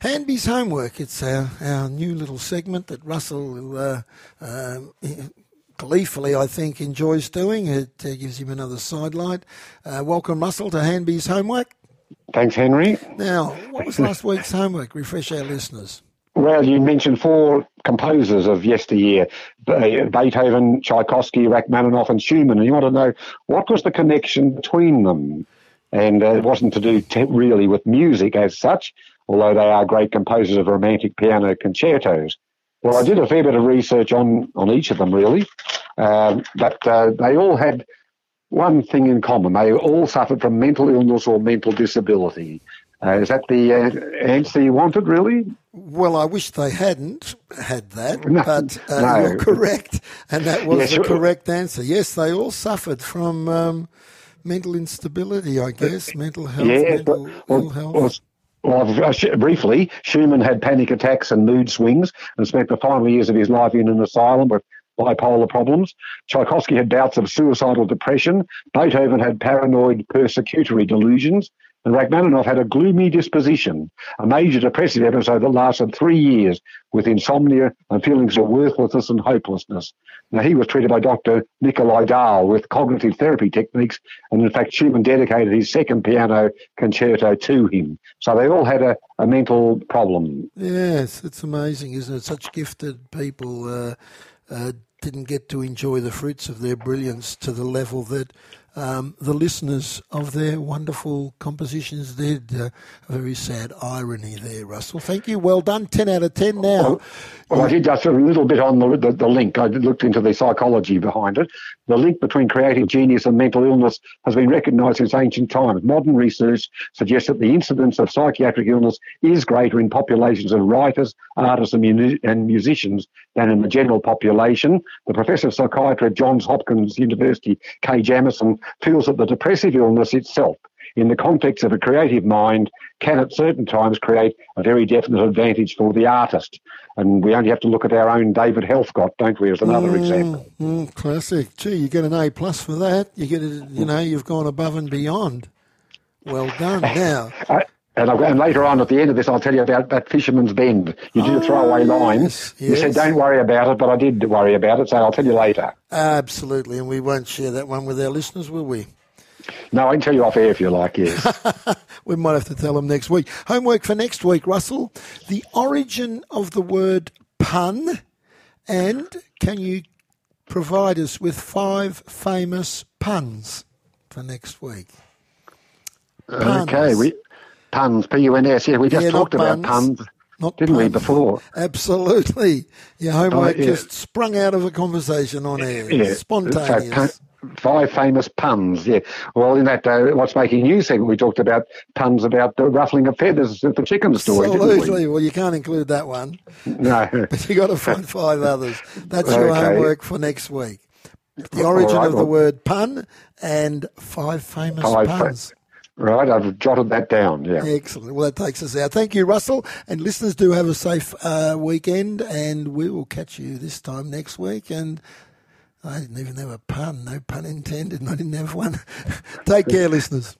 Hanby's Homework. It's our, our new little segment that Russell uh, uh, gleefully, I think, enjoys doing. It uh, gives him another sidelight. Uh, welcome, Russell, to Hanby's Homework. Thanks, Henry. Now, what was last week's homework? Refresh our listeners. Well, you mentioned four composers of yesteryear Beethoven, Tchaikovsky, Rachmaninoff, and Schumann. And you want to know what was the connection between them? And uh, it wasn't to do t- really with music as such, although they are great composers of romantic piano concertos. Well, I did a fair bit of research on, on each of them, really, um, but uh, they all had one thing in common. They all suffered from mental illness or mental disability. Uh, is that the uh, answer you wanted, really? Well, I wish they hadn't had that, no, but uh, no. you're correct, and that was yes, the correct answer. Yes, they all suffered from um, mental instability, I guess, mental health, yeah, mental well, health. Well, well, uh, briefly, Schumann had panic attacks and mood swings and spent the final years of his life in an asylum with bipolar problems. Tchaikovsky had bouts of suicidal depression. Beethoven had paranoid persecutory delusions. And Rachmaninoff had a gloomy disposition, a major depressive episode that lasted three years with insomnia and feelings of worthlessness and hopelessness. Now, he was treated by Dr. Nikolai Dahl with cognitive therapy techniques, and in fact, Schumann dedicated his second piano concerto to him. So they all had a, a mental problem. Yes, it's amazing, isn't it? Such gifted people uh, uh, didn't get to enjoy the fruits of their brilliance to the level that um, the listeners of their wonderful compositions did. Uh, a very sad irony there, Russell. Thank you. Well done. 10 out of 10 now. Well, well I did just a little bit on the, the, the, link. I looked into the psychology behind it. The link between creative genius and mental illness has been recognised since ancient times. Modern research suggests that the incidence of psychiatric illness is greater in populations of writers, artists, and, and musicians than in the general population. The professor of psychiatry at Johns Hopkins University, Kay Jamison, feels that the depressive illness itself, in the context of a creative mind, can at certain times create a very definite advantage for the artist. And we only have to look at our own David Helfgott, don't we, as another mm, example. Mm, classic. Gee, you get an A plus for that. You get, a, you know, you've gone above and beyond. Well done. Now. And, and, later on, at the end of this, I'll tell you about that Fisherman's Bend. You did oh, a ah, throwaway line. Yes, yes. You said, don't worry about it, but I did worry about it, so I'll tell you later. Absolutely, and we won't share that one with our listeners, will we? No, I can tell you off air if you like, yes. we might have to tell them next week. Homework for next week, Russell. The origin of the word pun, and can you provide us with five famous puns for next week? Puns. Okay, we puns, P-U-N-S. Yeah, we just yeah, talked about puns. Not didn't puns. we before? Absolutely. Your homework oh, yeah. just sprung out of a conversation on air. Yeah. Spontaneous. So, five famous puns, yeah. Well, in that uh, What's Making News segment, we talked about puns about the ruffling of feathers at the chicken store. Absolutely. We? Well, you can't include that one. No. but you got to find five others. That's your okay. homework for next week. The origin right, of the well, word pun and five famous five puns. Right, I've jotted that down. Yeah. Excellent. Well, that takes us out. Thank you, Russell. And listeners, do have a safe uh, weekend, and we will catch you this time next week. And I didn't even have a pun, no pun intended, I didn't have one. Take care, listeners.